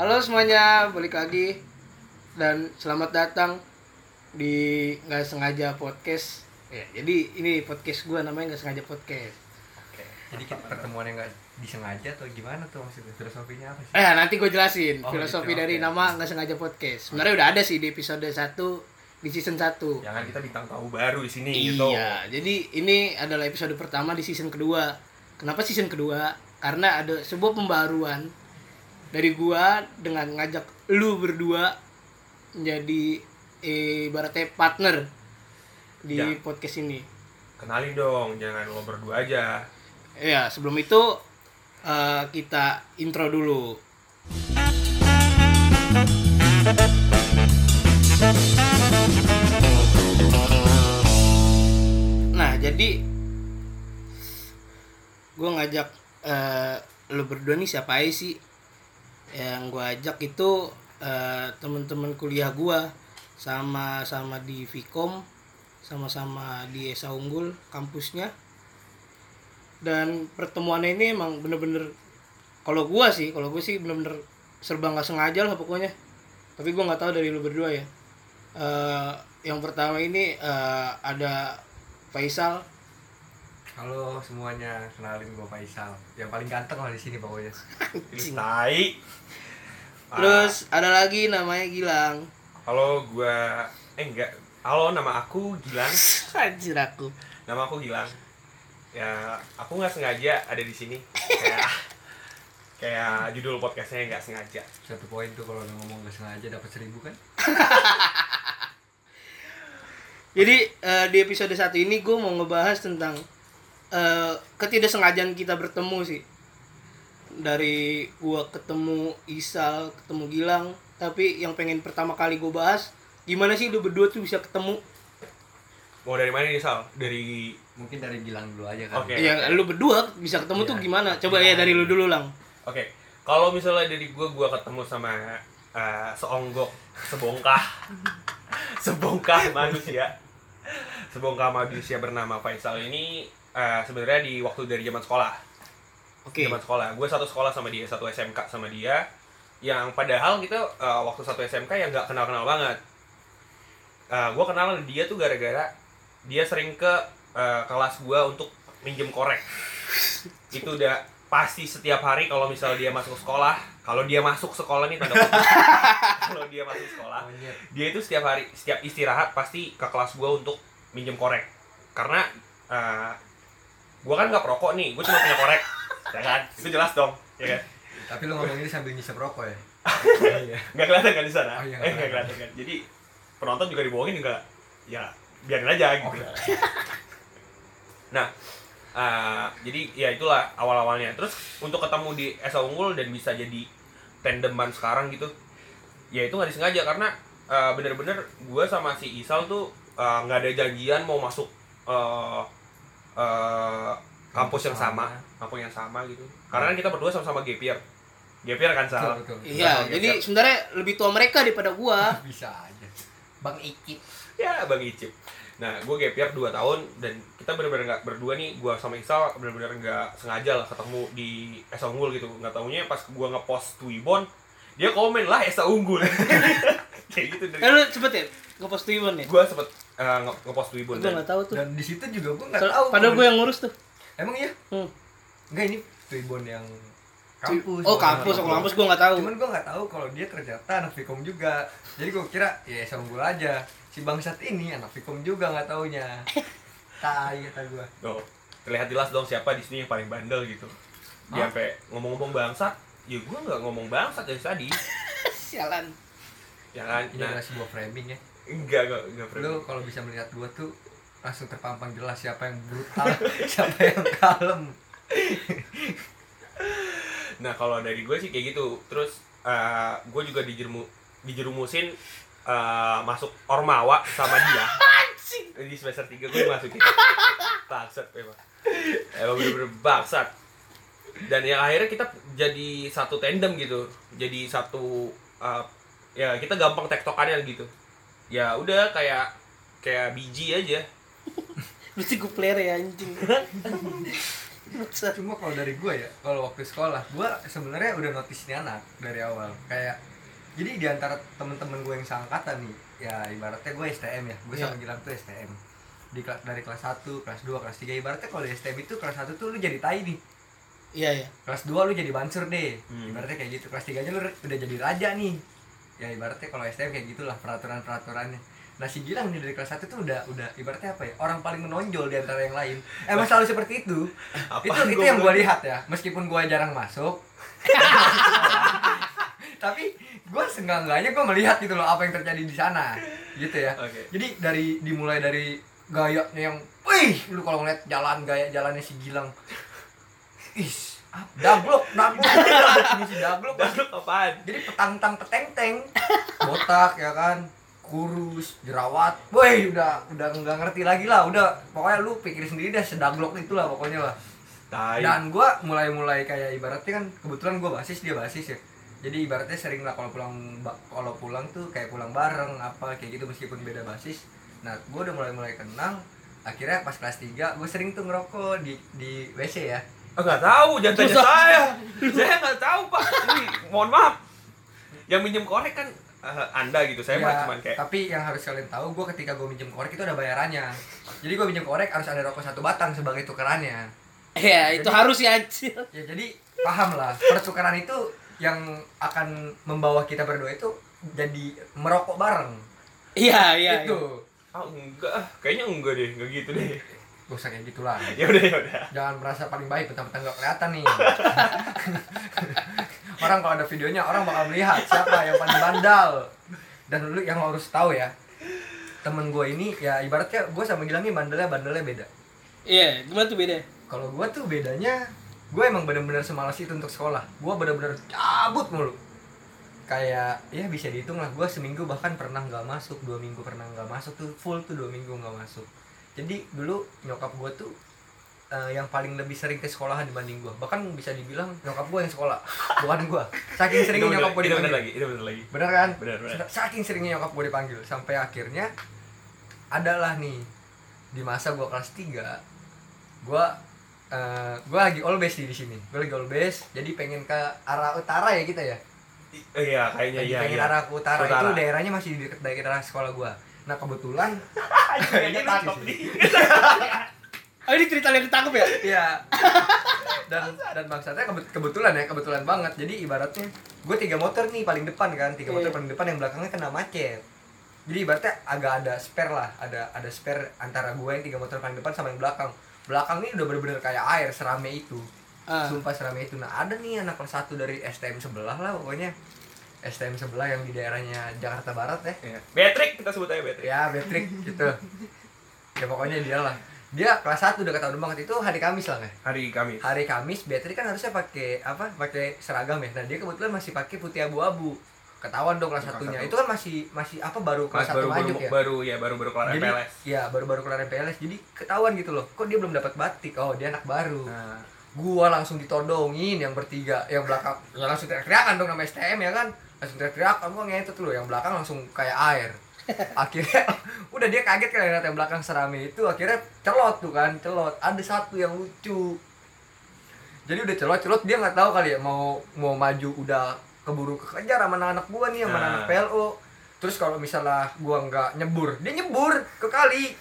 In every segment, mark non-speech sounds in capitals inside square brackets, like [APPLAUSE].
Halo semuanya, balik lagi dan selamat datang di nggak sengaja podcast. Ya, jadi ini podcast gua namanya nggak sengaja podcast. Oke. Jadi kita pertemuan yang nggak disengaja atau gimana tuh maksudnya filosofinya apa sih? Eh nanti gue jelasin Oh, filosofi gitu, dari oke. nama nggak sengaja podcast. Sebenarnya udah ada sih di episode 1 di season 1 Jangan kita bintang tamu baru di sini gitu. Iya, jadi ini adalah episode pertama di season kedua. Kenapa season kedua? Karena ada sebuah pembaruan dari gua dengan ngajak lu berdua menjadi eh, ibaratnya partner di Ya. podcast ini. Kenalin dong, jangan lo berdua aja. Ya, sebelum itu eh, kita intro dulu. Nah, jadi gue ngajak eh lu berdua nih siapa aja sih? Yang gue ajak itu eh, temen-temen kuliah gue sama sama di Vkom, sama-sama di Esa Unggul kampusnya. Dan pertemuannya ini emang bener-bener kalau gua sih kalau gue sih bener-bener serba nggak sengaja lah pokoknya. Tapi gua nggak tahu dari lu berdua ya. Eh, yang pertama ini eh, ada Faisal Halo semuanya, kenalin gue Faisal. Yang paling ganteng lah di sini pokoknya. Ini tai. Ah, terus ada lagi namanya Gilang halo gua eh enggak. Halo, nama aku Gilang. [LAUGHS] anjir aku Nama aku Gilang. Ya, aku nggak sengaja ada di sini. Kayak [LAUGHS] kayak judul podcastnya nggak sengaja. Satu poin tuh kalau udah ngomong nggak sengaja dapat seribu kan? [LAUGHS] jadi eh, di episode satu ini gue mau ngebahas tentang eh, ketidaksengajaan kita bertemu sih dari gua ketemu Isal ketemu Gilang tapi yang pengen pertama kali gue bahas gimana sih lu berdua tuh bisa ketemu Mau dari mana nih, Sal? Dari Mungkin dari Gilang dulu aja kan. Oke. ya lu berdua bisa ketemu tuh Iya. gimana coba ya dari lu dulu lang Oke, kalau misalnya dari gue, gue ketemu sama eh, seonggok, sebongkah, [LAUGHS] sebongkah manusia, sebongkah manusia bernama Faisal ini eh, sebenarnya di waktu dari zaman sekolah, oke zaman sekolah. Gue satu sekolah sama dia, satu SMK sama dia, yang padahal kita eh, waktu satu SMK yang nggak kenal-kenal banget. gue kenal dia tuh gara-gara dia sering ke eh, kelas gue untuk minjem korek. [LAUGHS] Itu udah pasti setiap hari kalau misal dia masuk sekolah, kalau dia masuk sekolah nih tanda [LAUGHS] kalau dia masuk sekolah, dia itu setiap hari setiap istirahat pasti ke kelas gue untuk minjem korek. Karena eh gue kan nggak perokok nih, gue cuma punya korek, [LAUGHS] ya kan? Itu jelas dong, ya kan? Tapi lu ngomong ini sambil ngisep rokok ya? [LAUGHS] Iya. nggak kelihatan kan di sana? Oh, iya, eh nggak kelihatan. kan? Jadi penonton juga dibohongin juga. Ya biarin aja gitu. [LAUGHS] Nah eh, jadi ya itulah awal awalnya terus untuk ketemu di Esa Unggul dan bisa jadi tandeman sekarang gitu ya itu nggak disengaja. Karena eh, bener-bener gue sama si Isal tuh eh, nggak ada janjian mau masuk eh, eh, kampus yang sama. Kampus yang sama gitu. Karena kan kita berdua sama-sama gap year gap year kan Sal? Betul, betul. iya jadi sebenarnya lebih tua mereka daripada gua. [LAUGHS] Bisa aja. Bang Ikip. ya bang Icip. Nah gue gap year 2 tahun dan kita bener-bener nggak berdua nih gue sama Isal bener-bener nggak sengaja lah ketemu di Esa Unggul gitu. Nggak taunya pas gue ngepost Twibbon dia komen lah Esa Unggul. [LAUGHS] Kayak gitu eh dari lu cepet ya? Ngepost Twibbon ya? Gue sempet eh, nge- ngepost gua dan nggak tahu tuh Dan di situ juga gue nggak tahu. padahal gue yang ngurus tuh Emang iya? Hmm. Enggak ini Tribun yang kampus. oh kampus oh kampus gue nggak tahu Cuman gue nggak tahu kalau dia ternyata anak Vkom juga. Jadi gue kira ya songgul aja. Si bangsat ini anak Vkom juga nggak taunya. [LAUGHS] Tai kata gue. Tuh, terlihat jelas dong siapa di sini yang paling bandel gitu dia sampai ngomong-ngomong bangsat ya gue nggak ngomong bangsat dari tadi [LAUGHS] sialan ya kan Ini nah adalah sebuah framing ya. Enggak enggak enggak Lu perlu kalau bisa melihat gue tuh langsung terpampang jelas siapa yang brutal, [LAUGHS] siapa yang kalem. Nah kalau dari gue sih kayak gitu. Terus eh, gue juga dijerumu, dijerumusin eh, masuk Ormawa sama dia. [LAUGHS] Di semester 3 gue dimasukin. Bangsat emang. Emang bener-bener bangsat. Dan yang akhirnya kita jadi satu tandem gitu. Jadi satu eh, ya kita gampang tektokannya gitu. Ya udah kayak kayak biji aja. Mesti gue player ya anjing. [LAUGHS] Cuma kalau dari gue ya kalau waktu sekolah gue sebenarnya udah notice ini anak dari awal. Kayak jadi di antara temen-temen gue yang seangkatan nih ya ibaratnya gue STM ya gue sama Iya. Gilang tuh STM di dari kelas 1, kelas 2, kelas 3 ibaratnya kalau di STM itu kelas 1 tuh lu jadi tai nih. Iya iya. Kelas 2 lu jadi bansur deh. Hmm. ibaratnya kayak gitu. Kelas 3 aja lu udah jadi raja nih ya ibaratnya kalau STM kayak gitulah peraturan-peraturannya. Nah si Gilang nih dari kelas 1 tuh udah udah ibaratnya apa ya orang paling menonjol di antara yang lain. Emang selalu seperti itu. Itu itu gua yang gue lihat ya meskipun gue jarang masuk. [LAUGHS] Tapi gue seenggak-enggaknya gue melihat gitu loh apa yang terjadi di sana. Gitu ya. Oke. jadi dari dimulai dari gayanya yang wih! Lu kalau ngeliat jalan gaya jalannya si Gilang. Is dablok dablok [LAUGHS] definisi dablok Dablok apaan? jadi petang-tang peteng-teng. Botak ya kan. Kurus jerawat. Woi udah udah nggak ngerti lagi lah. Udah pokoknya lu pikir sendiri dah sedablok itulah pokoknya lah. Tai. dan gua mulai-mulai kayak ibaratnya kan kebetulan gua basis dia basis ya. Jadi ibaratnya sering lah kalau pulang kalau pulang tuh kayak pulang bareng apa kayak gitu meskipun beda basis. Nah gua udah mulai-mulai kenal. Akhirnya pas kelas 3 gue sering tuh ngerokok di di WC ya Ah, nggak tahu, jangan tanya Susah. saya. saya nggak tahu pak. Ini mohon maaf. Yang minjem korek kan eh, anda gitu. Saya mah Ya, cuman kayak tapi yang harus kalian tahu gue ketika gue minjem korek itu ada bayarannya jadi gue minjem korek harus ada rokok satu batang sebagai tukerannya iya itu Jadi- harus ya anjir ya jadi paham lah pertukaran itu yang akan membawa kita berdua itu jadi merokok bareng iya iya itu iya. ah enggak, ah. kayaknya enggak deh, enggak gitu deh. Gak usah kayak gitulah. [LAUGHS] Ya udah ya udah. jangan merasa paling baik mentang-mentang gak kelihatan nih. [LAUGHS] Orang kalau ada videonya orang bakal melihat siapa yang paling bandal. Dan lu yang lo harus tahu ya temen gue ini ya ibaratnya gue sama Gilang nih bandelnya bandelnya beda. Iya gimana tuh beda kalau gue tuh bedanya gue emang bener-bener semalas itu untuk sekolah. Gue bener-bener cabut mulu. Kayak ya bisa dihitung lah gue seminggu bahkan pernah nggak masuk dua minggu pernah nggak masuk tuh full tuh dua minggu nggak masuk jadi dulu nyokap gue tuh eh, yang paling lebih sering ke sekolahan dibanding gue bahkan bisa dibilang nyokap gue yang sekolah bukan gue saking seringnya nyokap gue itu bener dipanggil lagi, itu bener lagi. bener kan Bener bener. saking seringnya nyokap gue dipanggil sampai akhirnya adalah nih di masa gue kelas 3 gue eh gue lagi all base di sini gue lagi all base jadi pengen ke arah utara ya kita ya I- Iya, kayaknya lagi iya. pengen iya. arah ke utara, Utara. itu daerahnya masih di dekat daerah sekolah gue nah kebetulan [LAUGHS] Kayaknya lucu tangkap nih. [LAUGHS] oh ini cerita yang ketangkep ya Iya. dan dan maksudnya kebet- kebetulan ya kebetulan banget jadi ibaratnya gue tiga motor nih paling depan kan tiga motor Iya. paling depan yang belakangnya kena macet jadi ibaratnya agak ada spare lah ada ada spare antara gue yang tiga motor paling depan sama yang belakang belakang ini udah bener-bener kayak air serame itu ah. sumpah serame itu nah ada nih anak kelas satu dari STM sebelah lah pokoknya STM sebelah yang di daerahnya Jakarta Barat ya. Iya. Beatrix kita sebut aja Beatrix. ya Patrick [LAUGHS] gitu. Ya pokoknya dia lah. Dia kelas 1 udah ketahuan banget itu hari Kamis lah nggak Hari Kamis. hari Kamis Beatrice kan harusnya pakai apa pakai seragam ya. Nah dia kebetulan masih pakai putih abu-abu. Ketahuan dong kelas satunya. satu. itu kan masih masih apa baru Kelas satu baru baru masuk ya? baru ya baru baru kelar jadi MPLS. ya baru baru kelar MPLS jadi ketahuan gitu loh. Kok dia belum dapat batik? Oh dia anak baru. Nah, gua langsung ditodongin yang bertiga yang belakang. Ya langsung teriak-teriakan dong nama STM ya kan langsung teriak-teriakan gua ngetut loh yang belakang langsung kayak air. [LAUGHS] Akhirnya [LAUGHS] udah dia kaget kan lihat yang belakang serame itu akhirnya celot tuh kan celot. Ada satu yang lucu. Jadi udah celot celot dia nggak tahu kali ya mau mau maju udah keburu kekejar sama anak-anak gua nih sama Nah. anak PLO terus kalau misalnya gua nggak nyebur dia nyebur ke kali.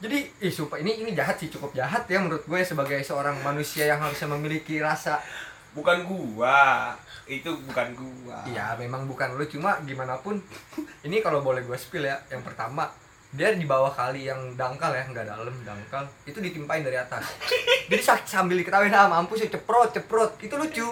Jadi ih sumpah ini ini jahat sih cukup jahat ya menurut gue sebagai seorang manusia yang harusnya memiliki rasa bukan gua. Itu bukan gua. Iya memang bukan lu. Cuma gimana pun [LAUGHS] ini kalau boleh gue spill ya yang pertama dia di bawah kali yang dangkal ya nggak dalam dangkal. Itu ditimpain dari atas. [LAUGHS] Jadi sa- sambil diketawain ah mampus ya ceprot ceprot. Itu lucu.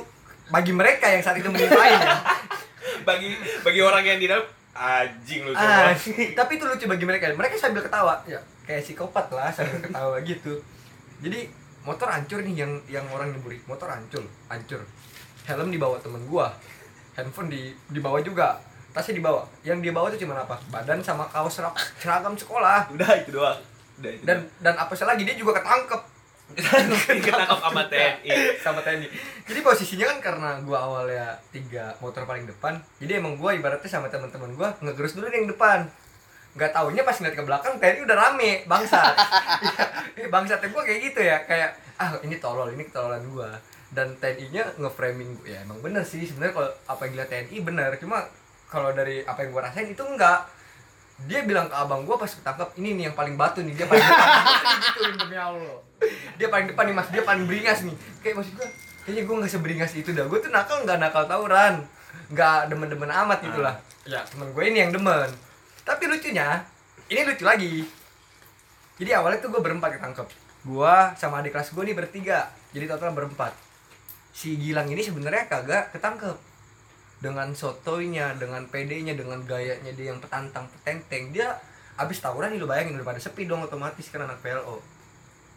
Bagi mereka yang saat itu menimpain ya. [LAUGHS] Bagi bagi orang yang di dalam anjing lu ah, tapi itu lucu bagi mereka. Mereka sambil ketawa. Ya kayak psikopat lah sambil ketawa gitu. Jadi motor hancur nih yang yang orang nyeburi. Motor hancur hancur helm dibawa temen gua. Handphone di dibawa juga. Tasnya dibawa. Yang dibawa tuh cuma apa? Badan sama kaos serak- seragam sekolah. Udah itu doang. Udah itu. dan dan apa lagi? Dia juga ketangkep. [LAUGHS] Ketangkap sama TNI. sama TNI. Jadi posisinya kan karena gua awalnya tiga motor paling depan jadi emang gua ibaratnya sama teman-teman gua ngegerus dulu yang depan. Nggak taunya pas ngeliat ke belakang TNI udah rame bangsat. [LAUGHS] Iya, bangsatnya gua kayak gitu ya kayak ah ini tolol ini ketololan gua dan TNI-nya nge-framing gua. ya emang bener sih. Sebenarnya kalau apa yang dilihat TNI bener. Cuma kalau dari apa yang gua rasain itu enggak. Dia bilang ke abang gua pas ketangkep ini nih yang paling batu nih dia paling depan. [LAUGHS] Gitu demi Allah. Dia paling depan nih mas. Dia paling beringas nih. Kayak maksud gua kayaknya gua nggak seberingas itu dah. Gua tuh nakal nggak nakal tawuran. Nggak demen-demen amat gitu lah. Ya temen gue ini yang demen. Tapi lucunya ini lucu lagi. Jadi awalnya tuh gue berempat ketangkep. Gue sama adik kelas gue nih bertiga. Jadi total berempat si Gilang ini sebenarnya kagak ketangkep. Dengan sotoynya dengan PD-nya dengan gayanya dia yang petantang petenteng dia abis tawuran nih lu bayangin udah pada sepi dong otomatis kan anak PLO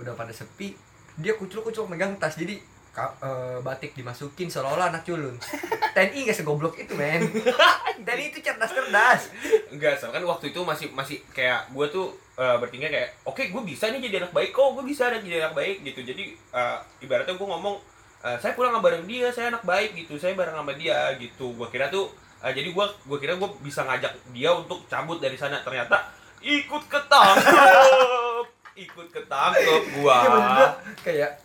udah pada sepi dia kucuk-kucuk megang tas. Jadi ka- eh, batik dimasukin seolah-olah anak culun. [LAUGHS] TNI gak segoblok itu men. [LAUGHS] TNI itu cerdas-cerdas. Enggak soalnya kan waktu itu masih masih kayak gue tuh eh, bertingkah kayak oke gue bisa nih jadi anak baik kok gue bisa nih jadi anak baik gitu. Jadi eh, ibaratnya gue ngomong eh, saya pulang bareng dia saya anak baik gitu. Saya bareng sama dia gitu. Gue kira tuh eh, jadi gue gue kira gue bisa ngajak dia untuk cabut dari sana. Ternyata ikut ketangkep [LAUGHS] ikut ketangkep maksud gua kayak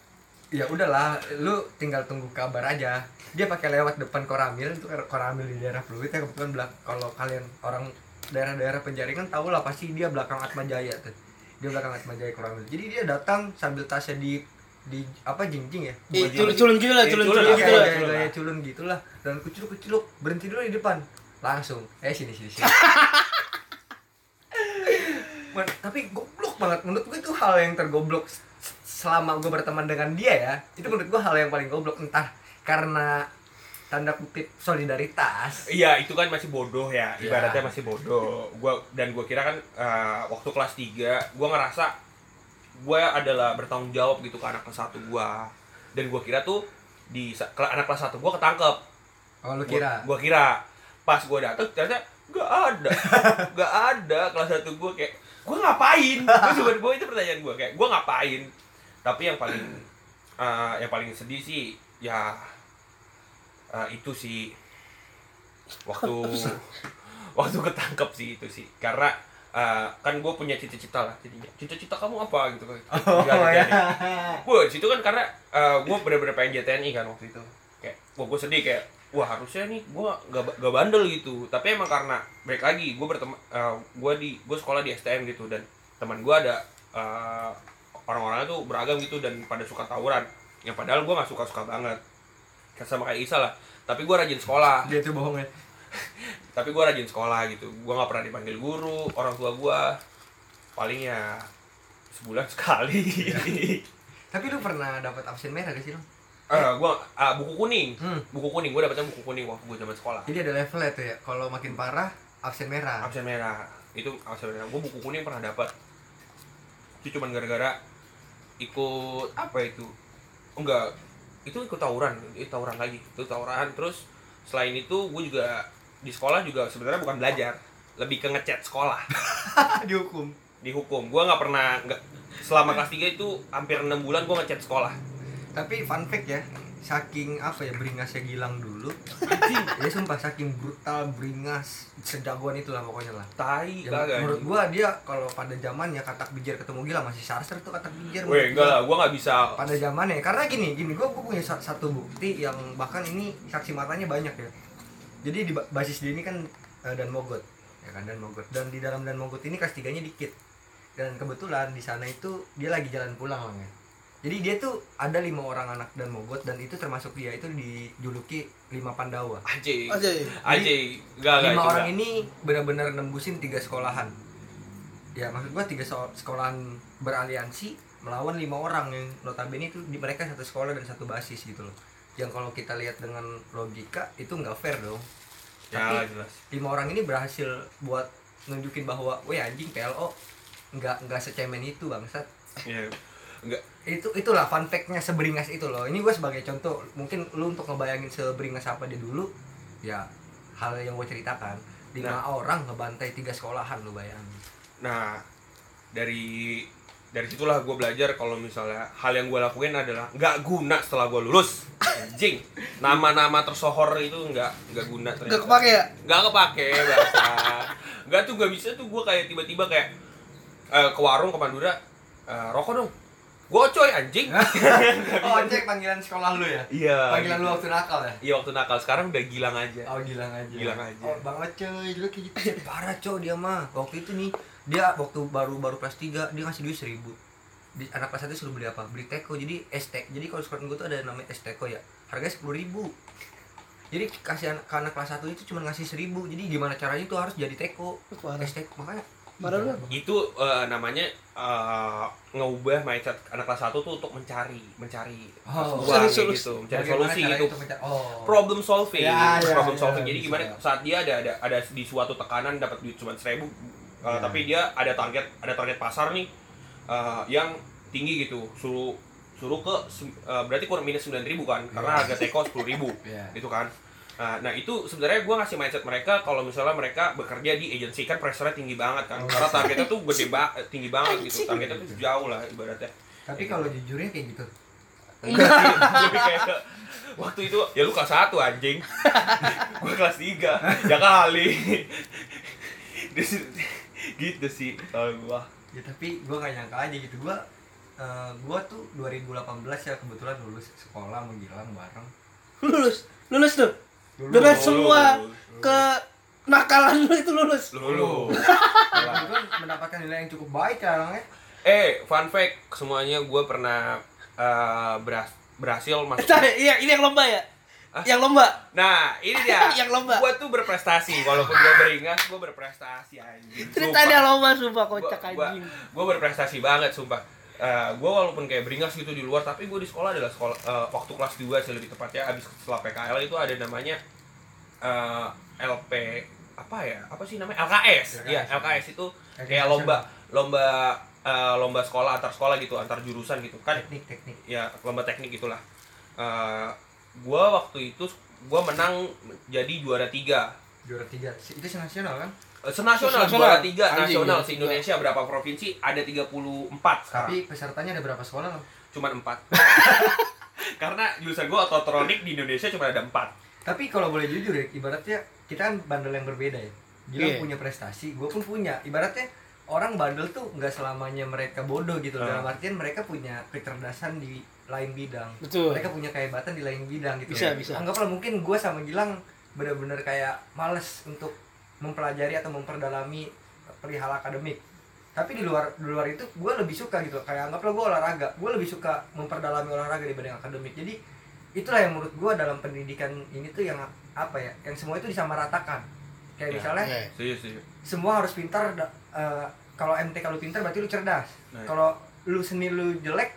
ya udahlah lu tinggal tunggu kabar aja. Dia pakai lewat depan koramil itu koramil di daerah Pluit ya kebetulan belak kalau kalian orang daerah-daerah penjaringan tahu lah pasti dia belakang Atma Jaya tuh. Dia belakang Atma Jaya koramil. Jadi dia datang sambil tasnya di di apa jingjing ya Eh, Bukan culun jingjing. culun gitu lah, Eh, culun culun culun lah, gitu Kayak lah. culun gaya, lah. culun gitulah dan kuculuk kuculuk berhenti dulu di depan langsung eh sini sini sini [LAUGHS] Men- tapi goblok banget menurut gue itu hal yang tergoblok selama gue berteman dengan dia ya itu menurut gue hal yang paling goblok entah karena tanda kutip solidaritas Iya, itu kan masih bodoh ya. Iya. Ibaratnya masih bodoh. Gua dan gua kira kan eh, waktu kelas 3, gua ngerasa gua adalah bertanggung jawab gitu ke anak kelas 1 gua. Dan gua kira tuh di anak kelas 1 gua ketangkep. oh lu kira Gua, kira. Pas gua dateng ternyata gak ada. [LAUGHS] gak ada kelas 1 gua kayak gua ngapain? Cuma gua itu pertanyaan gua kayak gua ngapain? Tapi yang paling eh, yang paling sedih sih ya eh, itu sih waktu [LAUGHS] waktu ketangkep sih itu sih karena eh, kan gue punya cita-cita lah jadinya. Cita-cita kamu apa? Gitu. [LAUGHS] Kan oh ya gue situ kan karena gue bener-bener pengen JTNI kan waktu itu. Kayak wah gue sedih kayak wah harusnya nih gue gak, gak bandel gitu. Tapi emang karena baik lagi gue berteman gue di gue sekolah di STM gitu dan teman gue ada eh, orang-orangnya tuh beragam gitu dan pada suka tawuran. Yang padahal gue nggak suka-suka banget. Kayak sama kayak Isa lah. Tapi gue rajin sekolah. Dia tuh bohong ya [LAUGHS] tapi gue rajin sekolah gitu. Gue nggak pernah dipanggil guru orang tua gue paling ya sebulan [LAUGHS] sekali. Tapi lu pernah dapat absen merah gak sih lu eh gue ah, buku kuning. Hmm. buku kuning gue dapetnya buku kuning waktu gue zaman sekolah. Jadi ada levelnya tuh ya kalau makin parah absen merah. Absen merah. Itu absen merah. Gue buku kuning pernah dapat itu cuman gara-gara ikut apa itu? Enggak. Itu ikut tawuran itu tawuran lagi. Itu tawuran terus selain itu gue juga di sekolah juga sebenarnya bukan belajar lebih ke ngechat sekolah. [LAUGHS] Dihukum dihukum gue nggak pernah nggak selama kelas 3 itu hampir enam bulan gue ngechat sekolah. Tapi fun fact ya saking apa ya beringasnya Gilang dulu. Ya [LAUGHS] sumpah saking brutal beringas sejagoan itulah pokoknya lah. Tai Ya, kagak menurut gua dia kalau pada zamannya katak bijar ketemu Gilang masih sarser tuh katak bijar Weh, enggak gua. lah, gue nggak bisa. pada zamannya karena gini gini gua, gua punya sa- satu bukti yang bahkan ini saksi matanya banyak ya jadi di ba- basis dia ini kan eh, dan mogot. Ya kan dan mogot. Dan di dalam dan mogot ini kelas tiganya dikit. Dan kebetulan di sana itu dia lagi jalan pulang lah ya. Jadi dia tuh ada lima orang anak dan mogot dan itu termasuk dia itu dijuluki lima pandawa. Anjing. Enggak, enggak lima itu orang enggak. ini benar-benar nembusin tiga sekolahan. Ya maksud gua tiga so- sekolahan beraliansi melawan lima orang yang notabene itu di mereka satu sekolah dan satu basis gitu loh. Yang kalau kita lihat dengan logika itu nggak fair dong Ya, tapi jelas. lima orang ini berhasil buat nunjukin bahwa weh anjing PLO nggak nggak secemen itu bangsat Ya. Enggak. itu itulah fun fact-nya seberingas itu loh ini gue sebagai contoh mungkin lu untuk ngebayangin seberingas apa dia dulu ya hal yang gue ceritakan lima orang ngebantai tiga sekolahan lu bayangin Nah, dari dari situlah gue belajar kalau misalnya hal yang gue lakuin adalah nggak guna setelah gue lulus anjing nama-nama tersohor itu nggak nggak guna Gak ternyata kepake ya? nggak kepake bahasa nggak tuh nggak bisa tuh gue kayak tiba-tiba kayak eh, ke warung ke Madura eh, rokok dong Gocoy anjing. [LAUGHS] oh cek panggilan sekolah lu ya Iya. panggilan lu waktu nakal ya Iya waktu nakal sekarang udah gilang aja. Oh gilang aja. Gilang aja. Oh banget coy, dulu kayak gitu. Parah coy dia mah. Waktu itu nih dia waktu baru baru kelas 3 dia ngasih duit seribu. Di anak kelas 1 suruh beli apa? Beli teko. Jadi ST. Jadi kalau sekolah gue tuh ada namanya es teko ya. Harganya sepuluh ribu. Jadi kasih anak, ke anak kelas 1 itu cuma ngasih seribu. Jadi gimana caranya tuh harus jadi teko. Parah. Es teko makanya. Parah lu. Itu eh, namanya eh, ngubah mindset anak kelas 1 tuh untuk mencari, mencari Oh. uang gitu, mencari Bagaimana solusi gitu. menca- Oh. Problem solving, Ya, ya, problem ya, solving. Jadi bisa. gimana saat dia ada ada ada di suatu tekanan dapat duit cuma seribu, eh, Ya. tapi dia ada target ada target pasar nih eh, yang tinggi gitu, suruh suruh ke eh, berarti kurang minus sembilan ribu kan, karena Ya. harga teko sepuluh ribu, [LAUGHS] Iya. itu kan. Nah, nah itu sebenarnya gue ngasih mindset mereka kalau misalnya mereka bekerja di agensi kan pressure-nya tinggi banget kan, Oh. karena targetnya tuh gede ba tinggi banget gitu, targetnya tuh jauh lah ibaratnya. Tapi kalau jujurnya kayak gitu. Enggak sih, [LAUGHS] lebih kayak waktu itu ya lu kelas 1 anjing. [LAUGHS] gua kelas 3. Ya kali. Gitu sih kalau gua. Ya tapi gua gak nyangka aja gitu. Gua eh, gua tuh 2018 ya kebetulan lulus sekolah menggilang bareng. Lulus. Lulus tuh. Lulus. Dengan semua Lulus. ke nakalan lu itu lulus. Lulu. Kebetulan mendapatkan nilai yang cukup baik ya orangnya. eh, fun fact semuanya gua pernah eh, beras- berhasil masuk. [LAUGHS] Iya, ini yang lomba ya? Yang lomba. Nah, ini dia. [LAUGHS] Yang lomba. Gua tuh berprestasi walaupun gua beringas, gua berprestasi anjing. Ceritanya Sumpah. lomba sumpah kocak gua, gua, anjing. gua berprestasi banget sumpah Eh, gue walaupun kayak beringas gitu di luar tapi gue di sekolah adalah sekolah eh, waktu kelas 2 sih lebih tepatnya abis setelah PKL itu ada namanya eh, LP apa ya apa sih namanya LKS ya LKS. LKS itu LKS kayak lomba lomba eh, lomba sekolah antar sekolah gitu antar jurusan gitu kan Teknik teknik. ya lomba teknik gitulah Eh gue waktu itu gue menang jadi juara tiga Juara tiga. Itu nasional kan? Eh, senasional Nasional. juara tiga nasional se tiga. Indonesia berapa provinsi ada 34 sekarang Tapi pesertanya ada berapa sekolah loh? cuma empat [LAUGHS] karena jurusan gue ototronik di Indonesia cuma ada empat Tapi kalau boleh jujur ya, ibaratnya kita kan bandel yang berbeda ya. Gilang Iya. punya prestasi, gue pun punya. Ibaratnya orang bandel tuh nggak selamanya mereka bodoh gitu. Ah. Dalam artian mereka punya kecerdasan di lain bidang. Betul. Mereka punya kehebatan di lain bidang gitu. Bisa, ya. bisa. Anggaplah mungkin gue sama Gilang bener-bener kayak males untuk mempelajari atau memperdalami perihal akademik. Tapi di luar di luar itu gue lebih suka gitu. Kayak anggaplah gue olahraga, gue lebih suka memperdalami olahraga dibanding akademik. Jadi itulah yang menurut gue dalam pendidikan ini tuh yang apa ya? Yang semua itu disamaratakan. Kayak Ya, misalnya Iya. serius sih semua harus pintar. eh, kalau MT kalau pintar berarti lu cerdas. Nah. Kalau lu seni lu jelek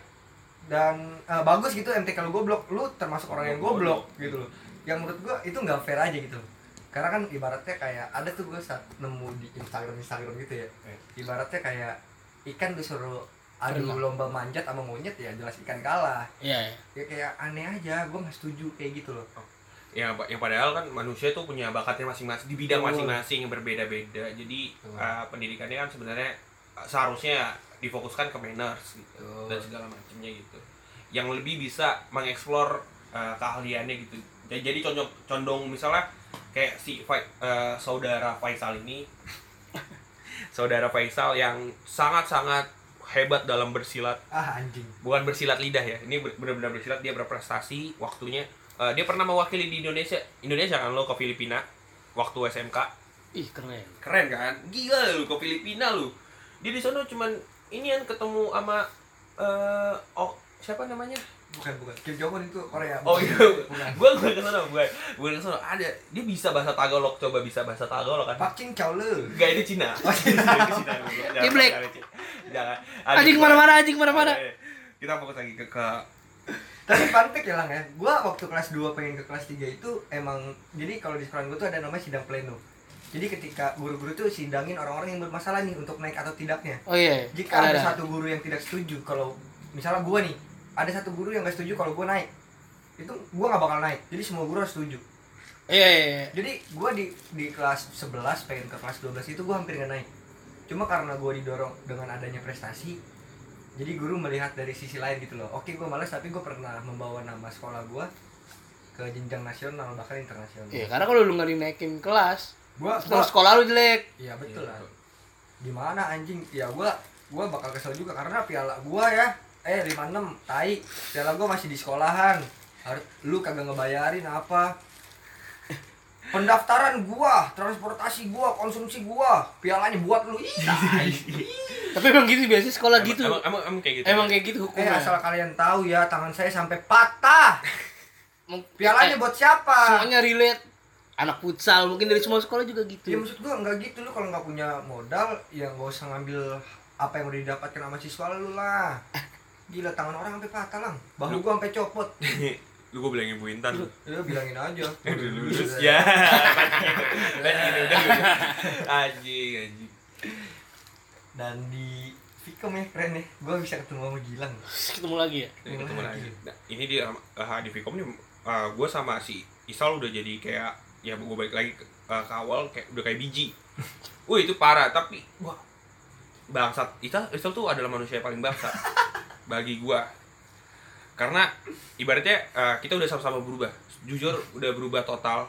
dan eh, bagus gitu MT kalau goblok, lu termasuk orang yang goblok gitu loh. Yang menurut gua itu nggak fair aja gitu. Karena kan ibaratnya kayak ada tuh gua saat nemu di Instagram Instagram gitu ya. Eh. Ibaratnya kayak ikan disuruh adu lomba manjat sama monyet ya jelas ikan kalah. Iya. iya. Ya kayak aneh aja, gua nggak setuju kayak gitu loh. ya yang padahal kan manusia tuh punya bakatnya masing-masing di bidang masing-masing yang berbeda-beda jadi eh, pendidikannya kan sebenarnya eh, seharusnya difokuskan ke manners gitu. Betul. dan segala macamnya gitu. Yang lebih bisa mengeksplor eh, keahliannya gitu. Jadi, jadi condong condong misalnya kayak si eh, saudara Faisal ini. [LAUGHS] Saudara Faisal yang sangat-sangat hebat dalam bersilat. Ah anjing. bukan bersilat lidah ya ini benar-benar bersilat. Dia berprestasi waktunya. Eh, dia pernah mewakili di Indonesia. Indonesia kan lo ke Filipina waktu SMK Ih, keren. keren kan? Gila lu ke Filipina lu. Dia di sana cuman ini kan ketemu sama eh oh siapa namanya Bukan bukan. Kim Jong Un itu Korea. oh iya Bukan. gua gua ke sana bukan bukan ke sana ada dia bisa bahasa Tagalog coba bisa bahasa Tagalog kan Pak Cing Chow Le. Gak itu Cina. [LAUGHS] Oh, Cina. Itu Cina. Jangan- jangan Cina. Jangan. Anjing mana-mana, anjing mana-mana. Eh, Kita fokus lagi ke, ke Tapi fact ya lang ya, gua waktu kelas 2 pengen ke kelas 3 itu emang jadi kalau di sekolah gua tuh ada namanya sidang pleno. Jadi ketika guru-guru tuh sidangin orang-orang yang bermasalah nih untuk naik atau tidaknya. Oh iya. Jika ada, satu guru yang tidak setuju kalau misalnya gua nih, ada satu guru yang gak setuju kalau gua naik. Itu gua nggak bakal naik. Jadi semua guru harus setuju. Iya, iya, iya. Jadi gua di di kelas 11 pengen ke kelas 12 itu gua hampir nggak naik. Cuma karena gua didorong dengan adanya prestasi, jadi guru melihat dari sisi lain gitu loh. Oke, gua malas tapi gua pernah membawa nama sekolah gua ke jenjang nasional bahkan internasional. Iya, karena kalau lu nggak dinaikin kelas, Gua, gua sekolah lu jelek. iya betul Iya, lah. Gimana anjing? Ya gua gua bakal kesel juga karena piala gua ya eh 56 tai piala gue masih di sekolahan lu kagak ngebayarin apa pendaftaran gua transportasi gua konsumsi gua pialanya buat lu Ih, tai. [LAUGHS] Tapi emang gitu biasanya sekolah Emang- gitu. Emang, emang, emang kayak gitu. Emang kayak gitu eh hukumnya. asal kalian tahu ya tangan saya sampai patah pialanya eh, buat siapa semuanya relate. Anak futsal mungkin dari semua sekolah juga ya gitu. maksud gua nggak gitu lu kalau nggak punya modal ya nggak usah ngambil apa yang udah didapatkan sama siswa lu lah gila tangan orang sampai patah lang bahu gua sampai copot [LAUGHS] lu gue bilangin Bu Intan. ya bilangin aja [LAUGHS] udah lulus [LAUGHS] ya. Anjing, anjing. dan di Vicom ya keren ya gue bisa ketemu sama Gilang Ketemu lagi ya. Ini ketemu lagi. Nah, ini di uh, di Vicom nih gue sama si Isal udah jadi kayak ya gue balik lagi ke, uh, ke awal kayak udah kayak biji. Wih itu parah. Tapi wah bangsat. Isal Isal tuh adalah manusia yang paling bangsat bagi gua. Karena ibaratnya uh, kita udah sama-sama berubah. Jujur udah berubah total.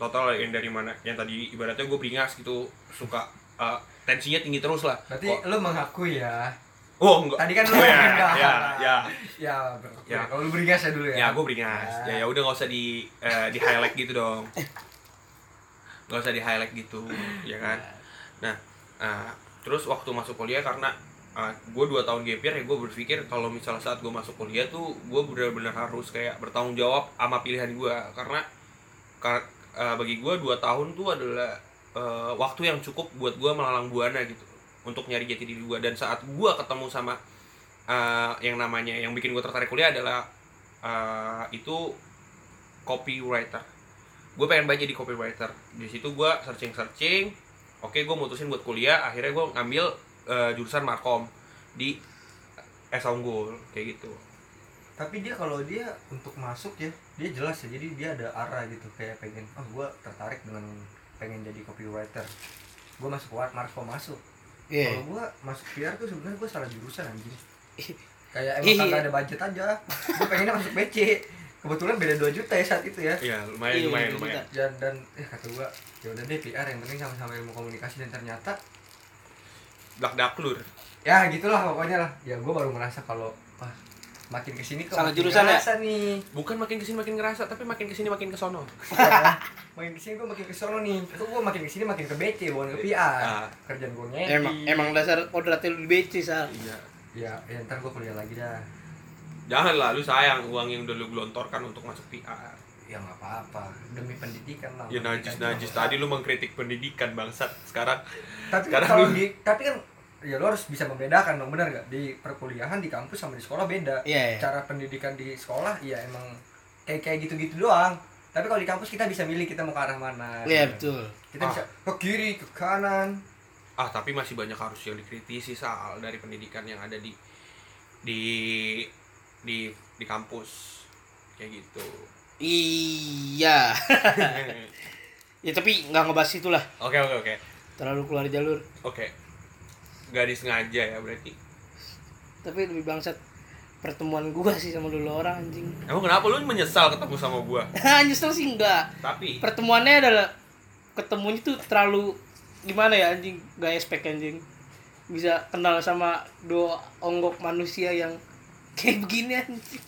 Total yang dari mana yang tadi ibaratnya gue beringas gitu suka uh, tensinya tinggi terus lah. Berarti Kok- lu mengakui ya oh enggak. Tadi kan lu [LAUGHS] Oh, ya, enggak. ya ya ya bro. Ya. kalau lu beringas ya dulu ya. Ya gue beringas ya ya udah nggak usah di eh, di highlight gitu dong. Nggak usah di highlight gitu ya kan? Nah eh, terus waktu masuk kuliah karena gue dua tahun gap year ya gue berpikir kalau misalnya saat gue masuk kuliah tuh gue benar-benar harus kayak bertanggung jawab sama pilihan gue karena kar- eh, bagi gue dua tahun tuh adalah eh, waktu yang cukup buat gue melalang buana gitu untuk nyari jati diri gue dan saat gue ketemu sama eh, yang namanya yang bikin gue tertarik kuliah adalah eh, itu copywriter. Gue pengen banget jadi copywriter. Di situ gue searching searching oke gue mutusin buat kuliah. Akhirnya gue ngambil eh, jurusan markom di Esa Unggul kayak gitu. Tapi dia kalau dia untuk masuk ya dia jelas ya. Jadi dia ada arah gitu kayak pengen oh gue tertarik dengan pengen jadi copywriter. Gue masuk Wart Marco masuk Iya. kalau gue masuk PR tuh sebenarnya gue salah jurusan anjing. Kayak emang kagak ada budget aja. Gue pengennya masuk BC kebetulan beda 2 juta ya saat itu ya. Iya lumayan Iya, lumayan lumayan. Dan dan eh kata gua ya udah deh PR yang penting sama-sama ilmu komunikasi. Dan ternyata dak daklur ya gitulah pokoknya lah. Ya gua baru merasa kalau wah makin ke sini kok Salah makin jurusan ya? nih. Bukan makin ke sini makin ngerasa tapi makin ke sini makin kesono [LAUGHS] makin ke sini gua makin kesono nih. Kok gua makin ke sini makin ke BC bukan ke PR Ah. kerjaan gua ngedit. Emang emang dasar kodratnya lu di BC sal. iya. Ya, ya ntar gua kuliah lagi dah. Jangan lah lu sayang uang yang udah lu gelontorkan untuk masuk PR ya nggak apa-apa. Demi pendidikan lah. Ya najis najis tadi lu mengkritik pendidikan bangsat. Sekarang tapi Sekarang kalau lu- di tapi kan ya lo harus bisa membedakan dong benar nggak di perkuliahan di kampus sama di sekolah beda Iya, iya. cara pendidikan di sekolah ya emang kayak kayak gitu-gitu doang tapi kalau di kampus kita bisa milih kita mau ke arah mana Iya betul. kita Ah. bisa ke kiri ke kanan ah tapi masih banyak harus yang dikritisi soal dari pendidikan yang ada di di di di kampus kayak gitu Iya. [LAUGHS] ya tapi nggak ngebahas itulah. oke oke oke Terlalu keluar jalur. oke gak disengaja ya berarti? Tapi lebih bangsat pertemuan gua sih sama dulu orang anjing. [LAUGHS] emang kenapa lu menyesal ketemu sama gua? Nyesel sih enggak. tapi? Pertemuannya adalah ketemunya tuh terlalu gimana ya anjing? Gak expect anjing. Bisa kenal sama dua onggok manusia yang [LAUGHS] kayak begini anjing.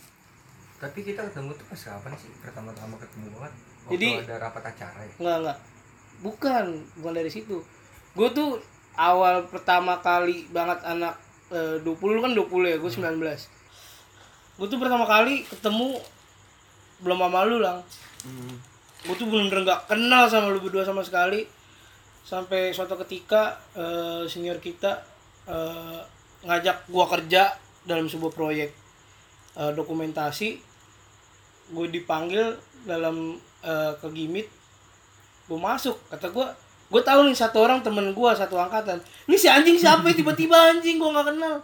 Tapi kita ketemu tuh pas kapan sih? Pertama-tama ketemu banget? Waktu Jadi- ada rapat acara ya? Enggak, enggak. Bukan, bukan dari situ. Gue tuh awal pertama kali banget anak eh, 20 lu kan 20 ya, gue 19. Gue tuh pertama kali ketemu belum sama lu lang. Hmm. Gue tuh bener-bener gak kenal sama lu berdua sama sekali. Sampai suatu ketika eh, senior kita eh, ngajak gua kerja dalam sebuah proyek eh, dokumentasi. Gue dipanggil dalam eh, ke Gimit gue masuk kata gue gue tahu nih satu orang temen gue satu angkatan. Ini si anjing siapa ya? Tiba-tiba anjing gue nggak kenal.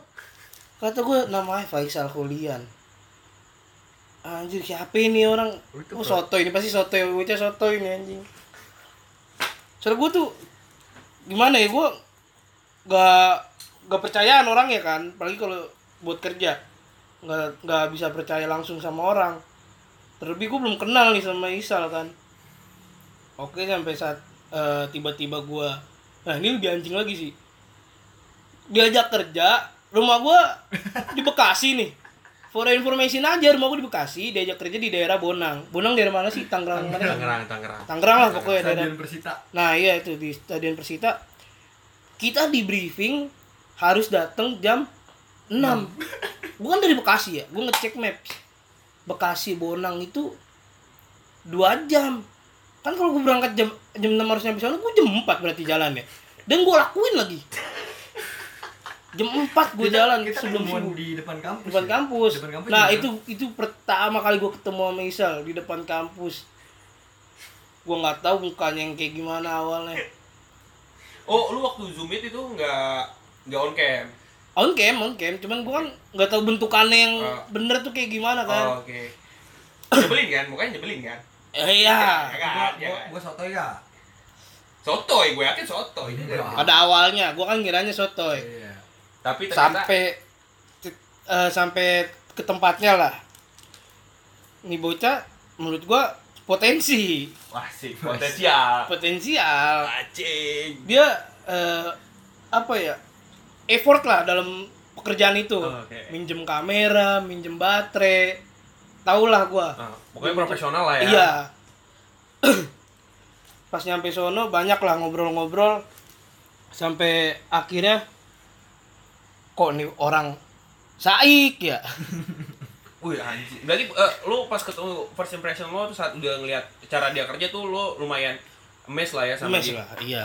Kata gue namanya Faisal Kulian anjir siapa ini orang? Oh, oh soto ini pasti soto ya. Bocah soto ini anjing. Soalnya gue tuh gimana ya gue gak gak percayaan orang ya kan. Apalagi kalau buat kerja. Nggak nggak bisa percaya langsung sama orang. Terlebih gue belum kenal nih sama Isal kan. Oke sampai saat eh, tiba-tiba gue nah ini lebih anjing lagi sih. Diajak kerja rumah gua [LAUGHS] di Bekasi nih. For information aja rumah gua di Bekasi diajak kerja di daerah Bonang. Bonang daerah mana sih? Tangerang mana ya? Tangerang Tangerang. Tangerang lah pokoknya daerah. Stadion Persita. Nah iya itu di Stadion Persita. Kita di briefing harus datang jam 6 [LAUGHS] Bukan dari Bekasi ya, gue ngecek maps. Bekasi Bonang itu dua jam Kan kalau gue berangkat jam jam 6 harus nyampe sana, gue jam 4 berarti jalan ya Dan gue lakuin lagi Jam 4 gue jalan kita sebelum subuh di depan kampus. depan ya? kampus. Depan kampus Nah, juga. itu itu pertama kali gue ketemu sama Isal di depan kampus. Gue nggak tahu mukanya yang kayak gimana awalnya. oh lu waktu zoom meet itu nggak nggak on cam On cam, on cam, cuman gue kan nggak tahu bentukannya yang Oh. bener tuh kayak gimana oh, kan. oke nyebelin kan mukanya nyebelin kan Eh, iya. ya Gua, kan ya gua, kan? gua soto ya. sotoy gue yakin sotoy. Pada awalnya, gue kan ngiranya sotoy. Iya. tapi ternyata Sampai eh, sampai ke tempatnya lah. Ini bocah menurut gue potensi, wah sih potensial potensial. Acing. dia eh, apa ya effort lah dalam pekerjaan itu Oh, oke. minjem kamera minjem baterai tau lah gua. Nah, pokoknya profesional lah ya. Iya. [CLEARS THROAT] Pas nyampe sono banyak lah ngobrol-ngobrol sampai akhirnya kok nih orang saik ya? [LAUGHS] Wih anjing. Berarti eh, lu pas ketemu first impression lo tuh saat udah ngeliat cara dia kerja tuh lo lumayan amazed lah ya sama Mes dia. lah iya.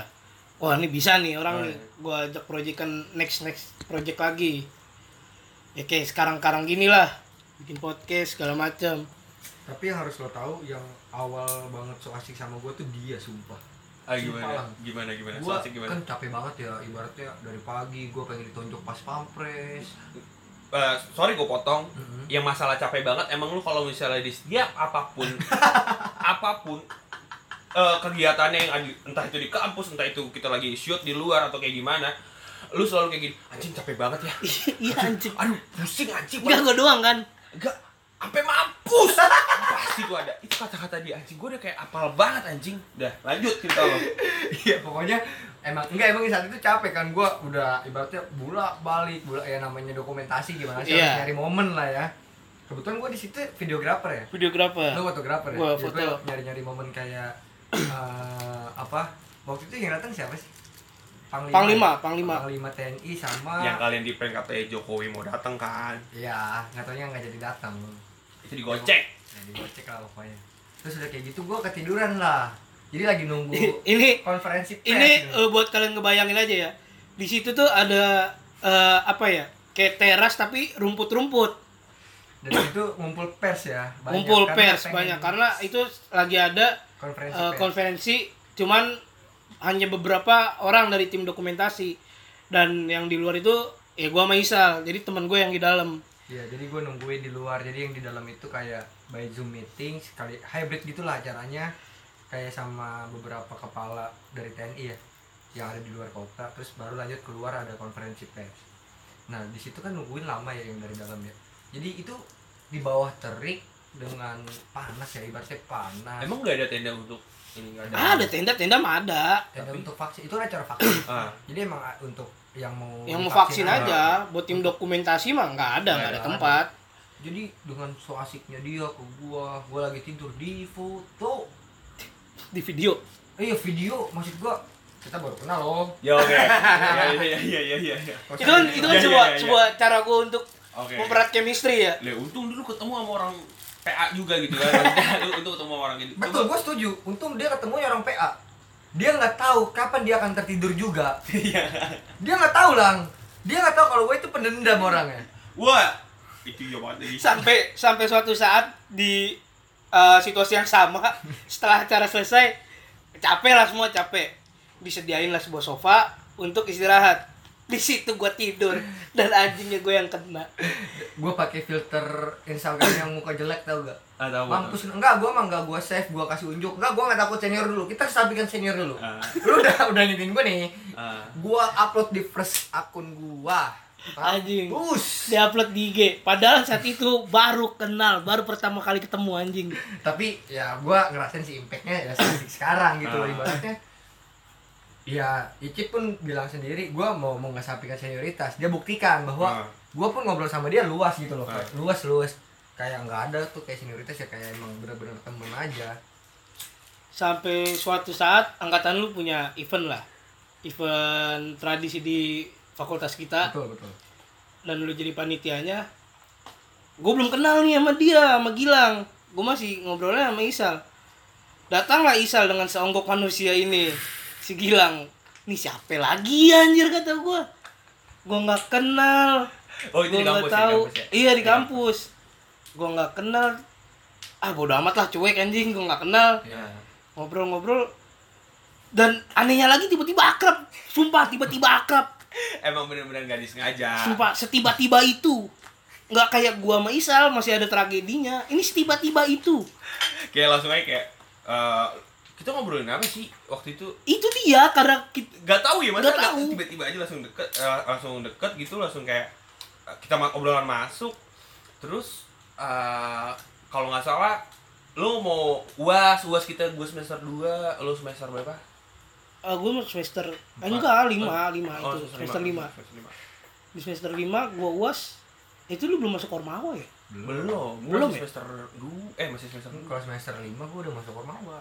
Wah ini bisa nih orang Oh, iya. gua ajak proyekan next next project lagi. Ya kayak sekarang sekarang gini lah bikin podcast segala macam Tapi yang harus lo tahu yang awal banget so asik sama gua tuh dia sumpah. Ah gimana? Gimana gimana? Gua So asik gimana? kan capek banget ya ibaratnya dari pagi gua pengen ditonjok pas pampres. Eh, sorry gue potong. Mhm. Yang masalah capek banget emang lu kalau misalnya di setiap apa pun [LAUGHS] apa pun eh, kegiatannya yang ada- entah itu di kampus, entah itu kita lagi shoot di luar atau kayak gimana, lu selalu kayak gini, anjing capek banget ya. [LAUGHS] iya anjing Aduh, pusing anjing. enggak gua doang kan Enggak, sampai mampus. Pasti tuh ada. Itu kata-kata dia anjing. Gue udah kayak apal banget anjing. Udah, lanjut cerita lo. Iya pokoknya emang enggak emang di saat itu capek kan gua udah ibaratnya bolak balik bolak ya namanya dokumentasi gimana sih Iya. harus nyari momen lah ya. Kebetulan gua di situ videografer ya. videografer Lu fotografer ya? Gua Jadi foto. gua nyari-nyari momen kayak eh, apa? Waktu itu yang datang siapa sih? Panglima, Panglima. Panglima TNI sama Yang kalian di prank katanya Jokowi mau datang kan. Iya, nggak taunya nggak jadi datang. Itu digocek. Jadi gocek lah pokoknya. Terus udah kayak gitu gua ketiduran lah. Jadi lagi nunggu ini konferensi pers. ini eh, buat kalian ngebayangin aja ya di situ tuh ada eh, apa ya kayak teras tapi rumput-rumput Dan itu ngumpul pers ya. banyak. ngumpul Karena pers banyak karena itu lagi ada konferensi pers. konferensi cuman hanya beberapa orang dari tim dokumentasi dan yang di luar itu ya gua sama Isal jadi teman gue yang di dalam Iya, jadi gue nungguin di luar. Jadi yang di dalam itu kayak by Zoom meeting sekali hybrid gitulah acaranya. Kayak sama beberapa kepala dari TNI ya yang ada di luar kota. Terus baru lanjut keluar ada konferensi pers. Nah, di situ kan nungguin lama ya yang dari dalam ya. Jadi itu di bawah terik dengan panas ya ibaratnya panas. Emang nggak ada tenda untuk ini ada? ada tenda-tenda mah ada Tenda Tapi- untuk vaksin itu kan acara vaksin. [CLEARS THROAT] Ah, Jadi emang untuk yang mau yang mau vaksin aja. buat tim dokumentasi mah nggak ada nggak ada ada. tempat Jadi dengan so asiknya dia ke gua, gua lagi tidur di foto. di video Eh, iya video maksud gua kita baru kenal loh. ya oke. [LAUGHS] Ya ya ya ya ya ya. itu kan itu kan sebuah iya, iya. sebuah cara gue untuk Oke. mempererat chemistry ya Le, untung dulu ketemu sama orang PA juga gitu kan. [LAUGHS] Untung ketemu orang gitu. Betul, gua setuju. Untung dia ketemu orang PA. Dia nggak tahu kapan dia akan tertidur juga. [LAUGHS] Iya. Dia nggak tahu lang. Dia nggak tahu kalau gue itu pendendam orangnya. Wah, itu ya banget ini. sampai sampai suatu saat di uh, situasi yang sama [LAUGHS] setelah acara selesai capek lah semua capek disediain lah sebuah sofa untuk istirahat di situ gua tidur dan anjingnya gue yang kena Gue pakai filter Instagram yang muka jelek tau gak? Ah, tahu. Mampus enggak, gua mah enggak gua save, gua kasih unjuk. Enggak, gua enggak takut senior dulu. Kita sampaikan senior dulu. Ah. Lu udah udah ngitin gua nih. Ah. Gua upload di first akun gua. Anjing. Mampus. diupload di IG padahal saat itu baru kenal baru pertama kali ketemu anjing Tapi ya gua ngerasain sih impactnya ya sekarang gitu loh Ah. ibaratnya. Iya, Icip pun bilang sendiri, gua mau mau ngesampingkan senioritas. Dia buktikan bahwa Nah, gua pun ngobrol sama dia luas gitu loh, Ah. kayak luas luas. Kayak nggak ada tuh kayak senioritas ya kayak emang bener-bener temen aja. sampai suatu saat angkatan lu punya event lah event tradisi di fakultas kita Betul betul. dan lu jadi panitianya gue belum kenal nih sama dia sama Gilang gue masih ngobrolnya sama Isal datanglah Isal dengan seonggok manusia ini si Gilang nih siapa lagi anjir kata gue gue nggak kenal. Oh, gue di kampus, nggak di tahu. kampus ya? iya di Di kampus. Gue nggak kenal. Ah bodo amat lah cuek anjing gue nggak kenal. Ya. ngobrol-ngobrol. Dan anehnya lagi tiba-tiba akrab. Sumpah tiba-tiba akrab. [LAUGHS] Emang bener-bener gak disengaja. sumpah setiba-tiba itu. Nggak kayak gua sama Isal masih ada tragedinya. Ini setiba-tiba itu. [LAUGHS] Kayak langsung aja kayak eh, kita ngobrolin apa sih waktu itu? itu dia karena kita, Gak tahu ya masa Nggak nggak- tahu. tiba-tiba aja langsung deket eh, langsung deket gitu langsung kayak eh, kita obrolan masuk terus eh, kalau nggak salah lu mau uas uas kita gue semester 2 lu semester berapa? uh, mau semester Empat. enggak lima lima Oh, itu semester lima lima. di semester lima gua uas itu lu belum masuk Ormawa ya Belum, Belum masih ya? semester 2 eh masih semester 2 Kalau semester 5 gua udah masuk Ormawa.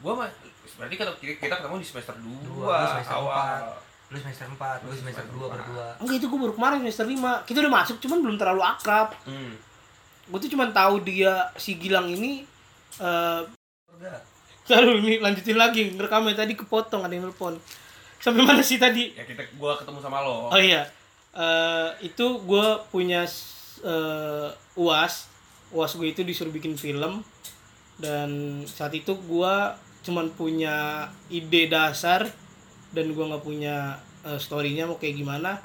Gua mah berarti kita kita ketemu di semester 2 Dua, semester awal Lu semester 4, lu semester 2 berdua. enggak itu gua baru kemarin semester lima kita udah masuk cuman belum terlalu akrab hmm. gua tuh cuman tahu dia si Gilang ini eh Udah. Lalu ini lanjutin lagi ngerekamnya tadi kepotong ada yang nelpon. Sampai mana sih tadi? ya kita gua ketemu sama lo Oh iya. Eh itu gue punya eh, UAS. UAS gue itu disuruh bikin film dan saat itu gue cuman punya ide dasar dan gue nggak punya eh, storynya mau kayak gimana.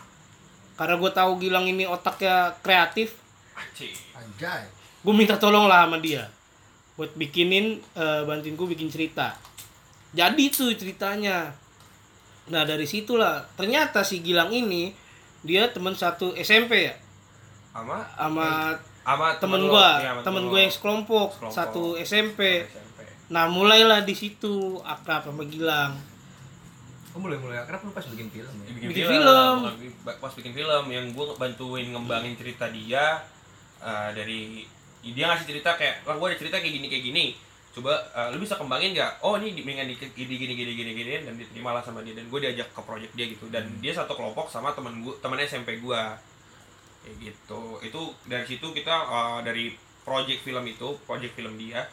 Karena gue tahu Gilang ini otaknya kreatif. Anjay. gue minta tolong lah sama dia buat bikinin eh, bantuin gue bikin cerita. Jadi tuh ceritanya. Nah dari situlah ternyata si Gilang ini dia teman satu SMP ya? Sama? Sama sama temen gue Iya, temen gue yang sekelompok. Sekelompok. satu SMP SMP. Nah mulailah di situ akrab sama Gilang. Oh mulai mulai akrab lu pas bikin film ya. bikin, Bikin film, film. pas bikin film. Yang gue bantuin ngembangin cerita dia eh, dari dia ngasih cerita kayak wah gue ada cerita kayak gini kayak gini. Coba eh, lu bisa kembangin nggak? Oh ini di- mendingan di gini gini gini gini gini dan diterima lah sama dia. Dan gue diajak ke project dia gitu. Dan dia satu kelompok sama temen gue temen SMP gue kayak gitu. Itu dari situ kita eh, dari project film itu project film dia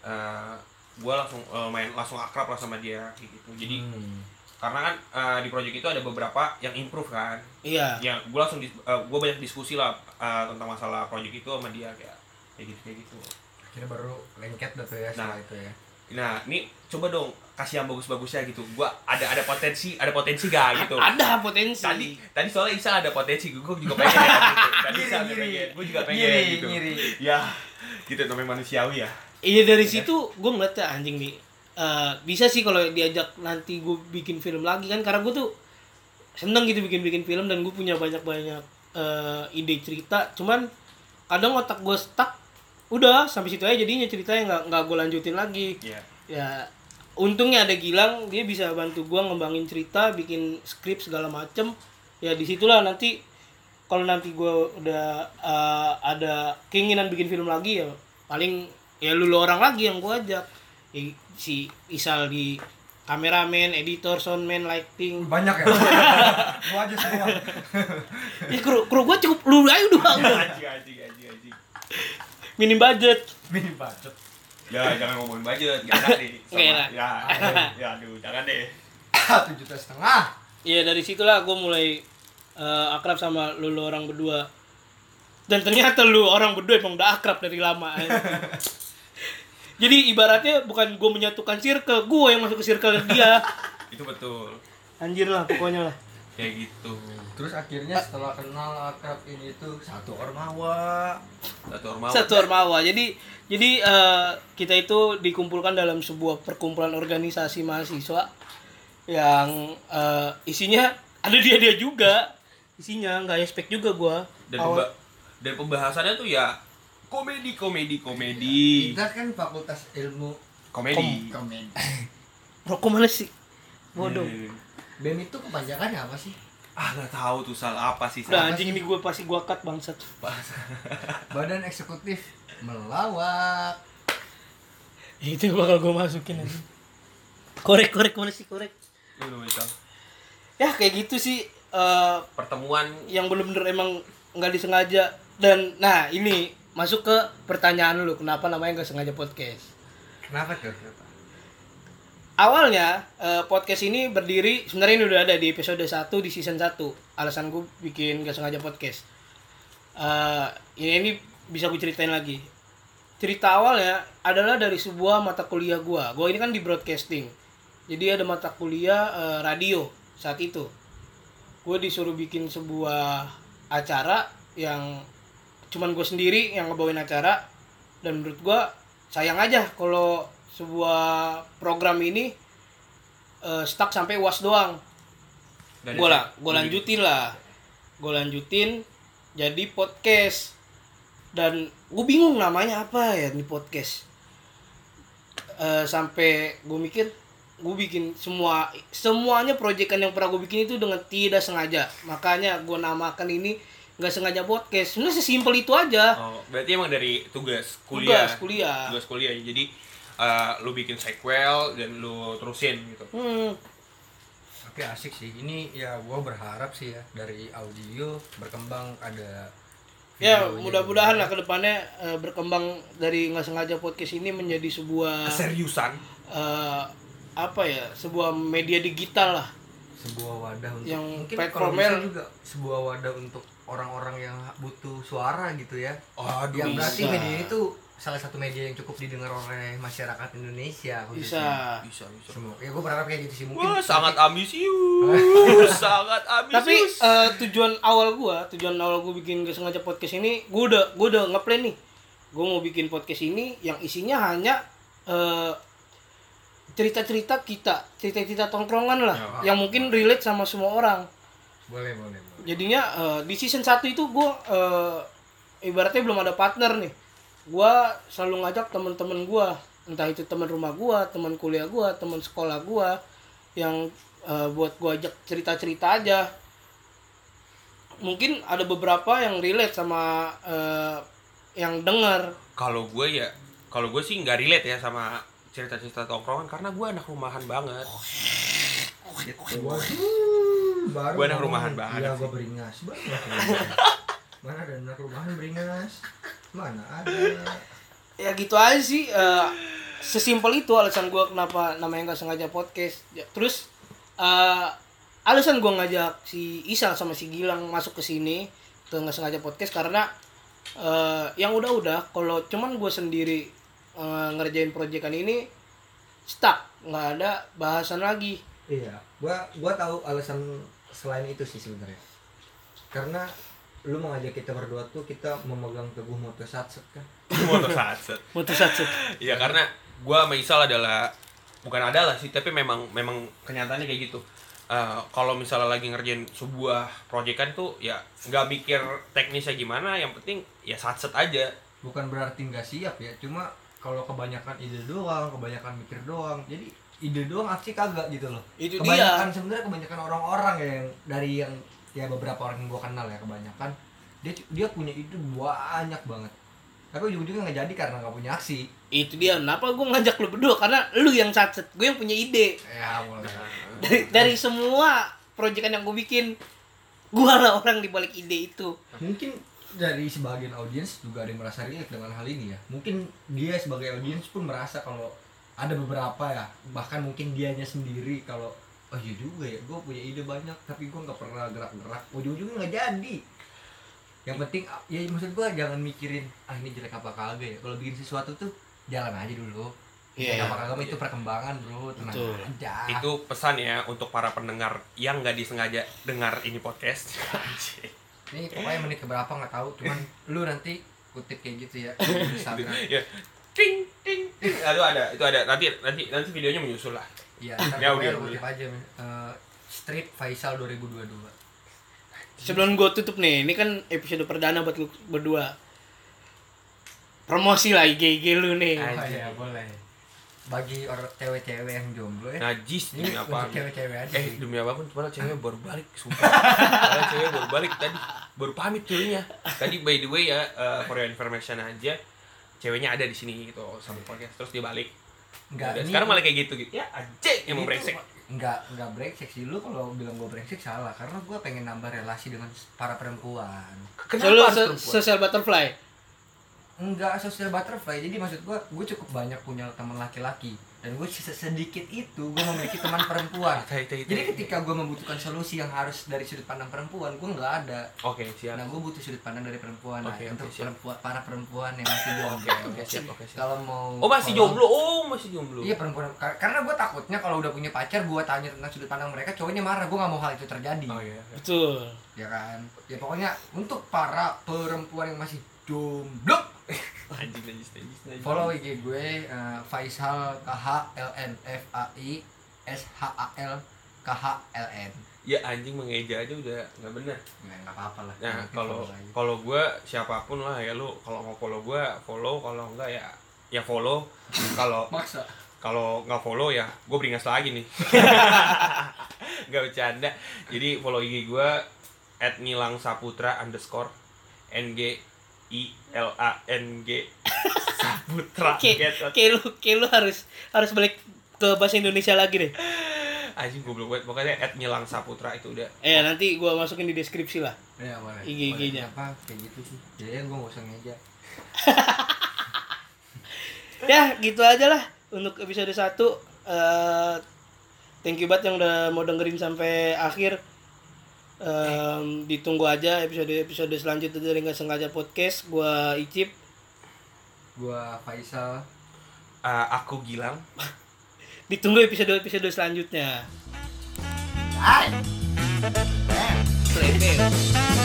eh gue langsung eh, main langsung akrab lah sama dia kayak gitu jadi Hmm. karena kan eh, di project itu ada beberapa yang improve kan iya ya gue langsung eh, gue banyak diskusi lah eh, tentang masalah project itu sama dia kayak kayak gitu kayak gitu Akhirnya baru lengket dah tuh ya Nah. itu ya. nah ini coba dong kasih yang bagus-bagusnya gitu gue ada ada potensi ada potensi gak gitu [LAUGHS] ada potensi tadi tadi soalnya Isa ada potensi gue juga pengen ya, gitu. tadi Isa pengen gue juga pengen gitu ngiri. ya gitu namanya manusiawi ya Iya dari situ gue ngeliatnya anjing nih Eh, bisa sih kalau diajak nanti gue bikin film lagi kan karena gue tuh seneng gitu bikin bikin film dan gue punya banyak banyak ide cerita. Cuman kadang otak gue stuck udah sampai situ aja jadinya ceritanya nggak nggak gue lanjutin lagi. Iya. Ya untungnya ada Gilang dia bisa bantu gue ngembangin cerita bikin skrip segala macem. Ya di situlah nanti kalau nanti gue udah eh, ada keinginan bikin film lagi ya paling ya lu lu orang lagi yang gue ajak I- si Isal di kameramen, editor, soundman, lighting. Banyak ya. [LAUGHS] Gua aja semua. [LAUGHS] Ya kru kru gue cukup lu aja anjing anjing anjing anjing Minim budget. Minim budget. ya jangan ngomongin budget gak enak nih Nggak ya [LAUGHS] ya aduh jangan deh Satu juta setengah. Iya dari situlah gue mulai eh, akrab sama lu, lu orang berdua. Dan ternyata lu orang berdua emang udah akrab dari lama. Jadi ibaratnya bukan gue menyatukan circle, gue yang masuk ke circle dia. [LAUGHS] itu betul Anjir lah pokoknya lah. kayak gitu Terus akhirnya setelah kenal akrab ini tuh satu ormawa. satu ormawa Satu Ormawa. Jadi jadi eh, kita itu dikumpulkan dalam sebuah perkumpulan organisasi mahasiswa yang eh, isinya ada dia dia juga. Isinya nggak expect juga gue. dan pemba- dan pembahasannya tuh ya komedi komedi komedi. Kita kan fakultas ilmu komedi. komedi. [LAUGHS] Rokok mana sih? bodoh Iya. BEM itu kepanjangannya apa sih? Ah nggak tahu tuh salah apa sih salah. anjing ini gue pasti gue cut bangsat. [LAUGHS] Badan Eksekutif Melawak. Itu bakal gue masukin aja. Korek korek mana sih korek? Ya kayak gitu sih eh, Pertemuan. yang bener-bener emang nggak disengaja. Dan nah ini masuk ke pertanyaan lu kenapa namanya nggak sengaja podcast? Kenapa tuh? awalnya eh, podcast ini berdiri sebenarnya ini udah ada di episode 1 di season 1 alasan gue bikin gak sengaja podcast. Eh, ini ini bisa gue ceritain lagi. Cerita awalnya adalah dari sebuah mata kuliah gue gue ini kan di broadcasting. Jadi ada mata kuliah eh, radio saat itu. Gue disuruh bikin sebuah acara yang cuman gue sendiri yang ngebawain acara dan menurut gue sayang aja kalau sebuah program ini eh, stuck sampai uas doang. Gue lah gue lanjutin lah. Gue lanjutin jadi podcast. Dan gue bingung namanya apa ya di podcast. Eh, sampai gue mikir gue bikin semua semuanya proyekan yang pernah gue bikin itu dengan tidak sengaja. Makanya gue namakan ini nggak sengaja podcast sebenarnya sesimpel itu aja Oh, berarti emang dari tugas kuliah. tugas kuliah Tugas kuliah. Jadi eh, lu bikin sequel dan lu terusin gitu. hmm, Tapi asik sih. Ini ya gua berharap sih ya dari audio berkembang ada ya mudah-mudahan lah ke depannya eh, berkembang dari nggak sengaja podcast ini menjadi sebuah Keseriusan. eh, apa ya sebuah media digital lah sebuah wadah untuk Yang mungkin platformnya- juga sebuah wadah untuk orang-orang yang butuh suara gitu ya. Aduh, yang berarti bisa. media itu salah satu media yang cukup didengar oleh masyarakat Indonesia bisa bisa bisa. Semua. Ya gue berharap kayak gitu sih mungkin. Wah, sangat ambisius. [LAUGHS] sangat ambisius. tapi eh, tujuan awal gua tujuan awal gua bikin gak sengaja podcast ini gua udah gua udah ngeplan nih gua mau bikin podcast ini yang isinya hanya eh, cerita-cerita kita cerita-cerita tongkrongan lah Ya. yang mungkin relate sama semua orang boleh boleh boleh. Jadinya eh, di season 1 itu gue ibaratnya belum ada partner nih. Gue selalu ngajak teman-teman gue entah itu teman rumah gue teman kuliah gue teman sekolah gue yang eh, buat gue ajak cerita-cerita aja. Mungkin ada beberapa yang relate sama eh, yang dengar kalau gue ya, kalau gue sih nggak relate ya sama cerita-cerita tongkrongan karena gue anak rumahan banget. Baru Gua anak ngomong, rumahan banget Iya, gua beringas banget. Mana ada anak rumahan beringas? Mana ada? ya gitu aja sih eh, sesimpel itu alasan gue kenapa namanya nggak sengaja podcast Ya, terus eh, alasan gue ngajak si Isal sama si Gilang masuk ke sini ke nggak sengaja podcast karena eh, yang udah-udah kalau cuman gue sendiri eh, ngerjain proyekan ini stuck nggak ada bahasan lagi Iya, gua gua tahu alasan selain itu sih sebenarnya. Karena lu mengajak kita berdua tuh kita memegang teguh moto satset kan. [LAUGHS] Motor satset. mutus satu Iya karena gue sama Isal adalah bukan adalah sih tapi memang memang kenyataannya kayak gitu. Eh, kalau misalnya lagi ngerjain sebuah proyekan tuh ya nggak mikir teknisnya gimana, yang penting ya satset aja. Bukan berarti nggak siap ya, cuma kalau kebanyakan ide doang, kebanyakan mikir doang. Jadi ide doang aksi kagak gitu loh. Itu kebanyakan sebenarnya kebanyakan orang-orang yang dari yang ya beberapa orang yang gua kenal ya kebanyakan dia dia punya ide banyak banget. Tapi ujung-ujungnya nggak jadi karena nggak punya aksi. itu dia kenapa gue ngajak lu berdua karena lu yang satset gue yang punya ide Ya boleh. dari, dari semua proyekan yang gue bikin gue lah orang di balik ide itu mungkin dari sebagian audiens juga ada yang merasa relate dengan hal ini ya mungkin dia sebagai audiens pun merasa kalau ada beberapa ya. Bahkan mungkin dianya sendiri kalau oh iya juga ya gue punya ide banyak tapi gue nggak pernah gerak-gerak. Ujung-ujungnya nggak jadi. Yang penting ya maksud gue jangan mikirin ah ini jelek apa kagak ya. Kalau bikin sesuatu tuh jalan aja dulu. Iya. Jelek apa kagak itu perkembangan bro. Tenang Betul. aja. Itu pesan ya untuk para pendengar yang nggak disengaja dengar ini podcast. [LAUGHS] Ini pokoknya menit keberapa nggak tahu cuman [LAUGHS] lu nanti kutip kayak gitu ya [LAUGHS] Instagram. Ya. Ting. Aduh ada, itu ada. Nanti nanti nanti videonya menyusul lah. Iya, Ya, udah, kutip aja. Eh, Street Faisal 2022 sebelum gue tutup nih ini kan episode perdana buat lu berdua. Promosi lah IG IG lu nih. Oh iya boleh. Bagi orang cewek-cewek yang jomblo ya. Najis ini apa? cewek-cewek aja eh sih. demi apa pun padahal cewek baru balik sumpah. Padahal cewek baru balik tadi. Baru pamit ceweknya tadi by the way ya uh, for your information aja ceweknya ada di sini gitu sama podcast terus dia balik Enggak, Udah, ini- sekarang malah kayak gitu gitu ya anjing ini emang tuh brengsek Enggak, enggak brengsek sih lu kalau bilang gue brengsek salah karena gue pengen nambah relasi dengan para perempuan. kenapa harus so- perempuan? social butterfly. Enggak social butterfly. Jadi maksud gue, gue cukup banyak punya teman laki-laki dan gue sedikit itu gue memiliki teman perempuan. Tai, tai, tai. Jadi ketika gue membutuhkan solusi yang harus dari sudut pandang perempuan, gue nggak ada. oke siap Nah, gue butuh sudut pandang dari perempuan. Nah, Oke, oke, untuk siap. perempuan, para perempuan yang masih jomblo. oke oke siap oke siap Kalau mau oh masih kalau- jomblo oh masih jomblo Iya perempuan Kar- karena gue takutnya kalau udah punya pacar gue tanya tentang sudut pandang mereka cowoknya marah gue nggak mau hal itu terjadi oh iya iya. Betul. ya kan ya pokoknya untuk para perempuan yang masih jomblo anjing najis najis najis follow IG gue eh, Faisal K H L N F A I S H A L K H L N. Ya anjing mengeja aja udah nggak benar ya nggak apa-apa lah. Nah, kalau kalau gue siapa pun lah ya lu kalau mau follow gue follow. Kalau enggak ya ya follow. Kalau [LAUGHS] maksa. kalau nggak follow ya gue beringas lagi nih. [LAUGHS] Nggak bercanda. Jadi follow IG gue at ngilang saputra underscore n g i l a n g [LAUGHS] saputra Kayak Get- kayak lu kayak lu harus harus balik ke bahasa Indonesia lagi deh. anjing gue belum buat pokoknya at ngilang saputra itu udah Eh nanti gua masukin di deskripsi lah. ya boleh IG-nya. Boleh. apa kayak gitu sih ya gue nggak usah ngeja [LAUGHS] Ya, gitu aja lah untuk episode 1. Eh thank you banget yang udah mau dengerin sampai akhir. Em, ditunggu aja episode-episode selanjutnya dari nggak sengaja podcast. Gua Icip. gue Faisal Uh, aku gilang [LAUGHS] Ditunggu episode-episode selanjutnya. Hai. Play, play.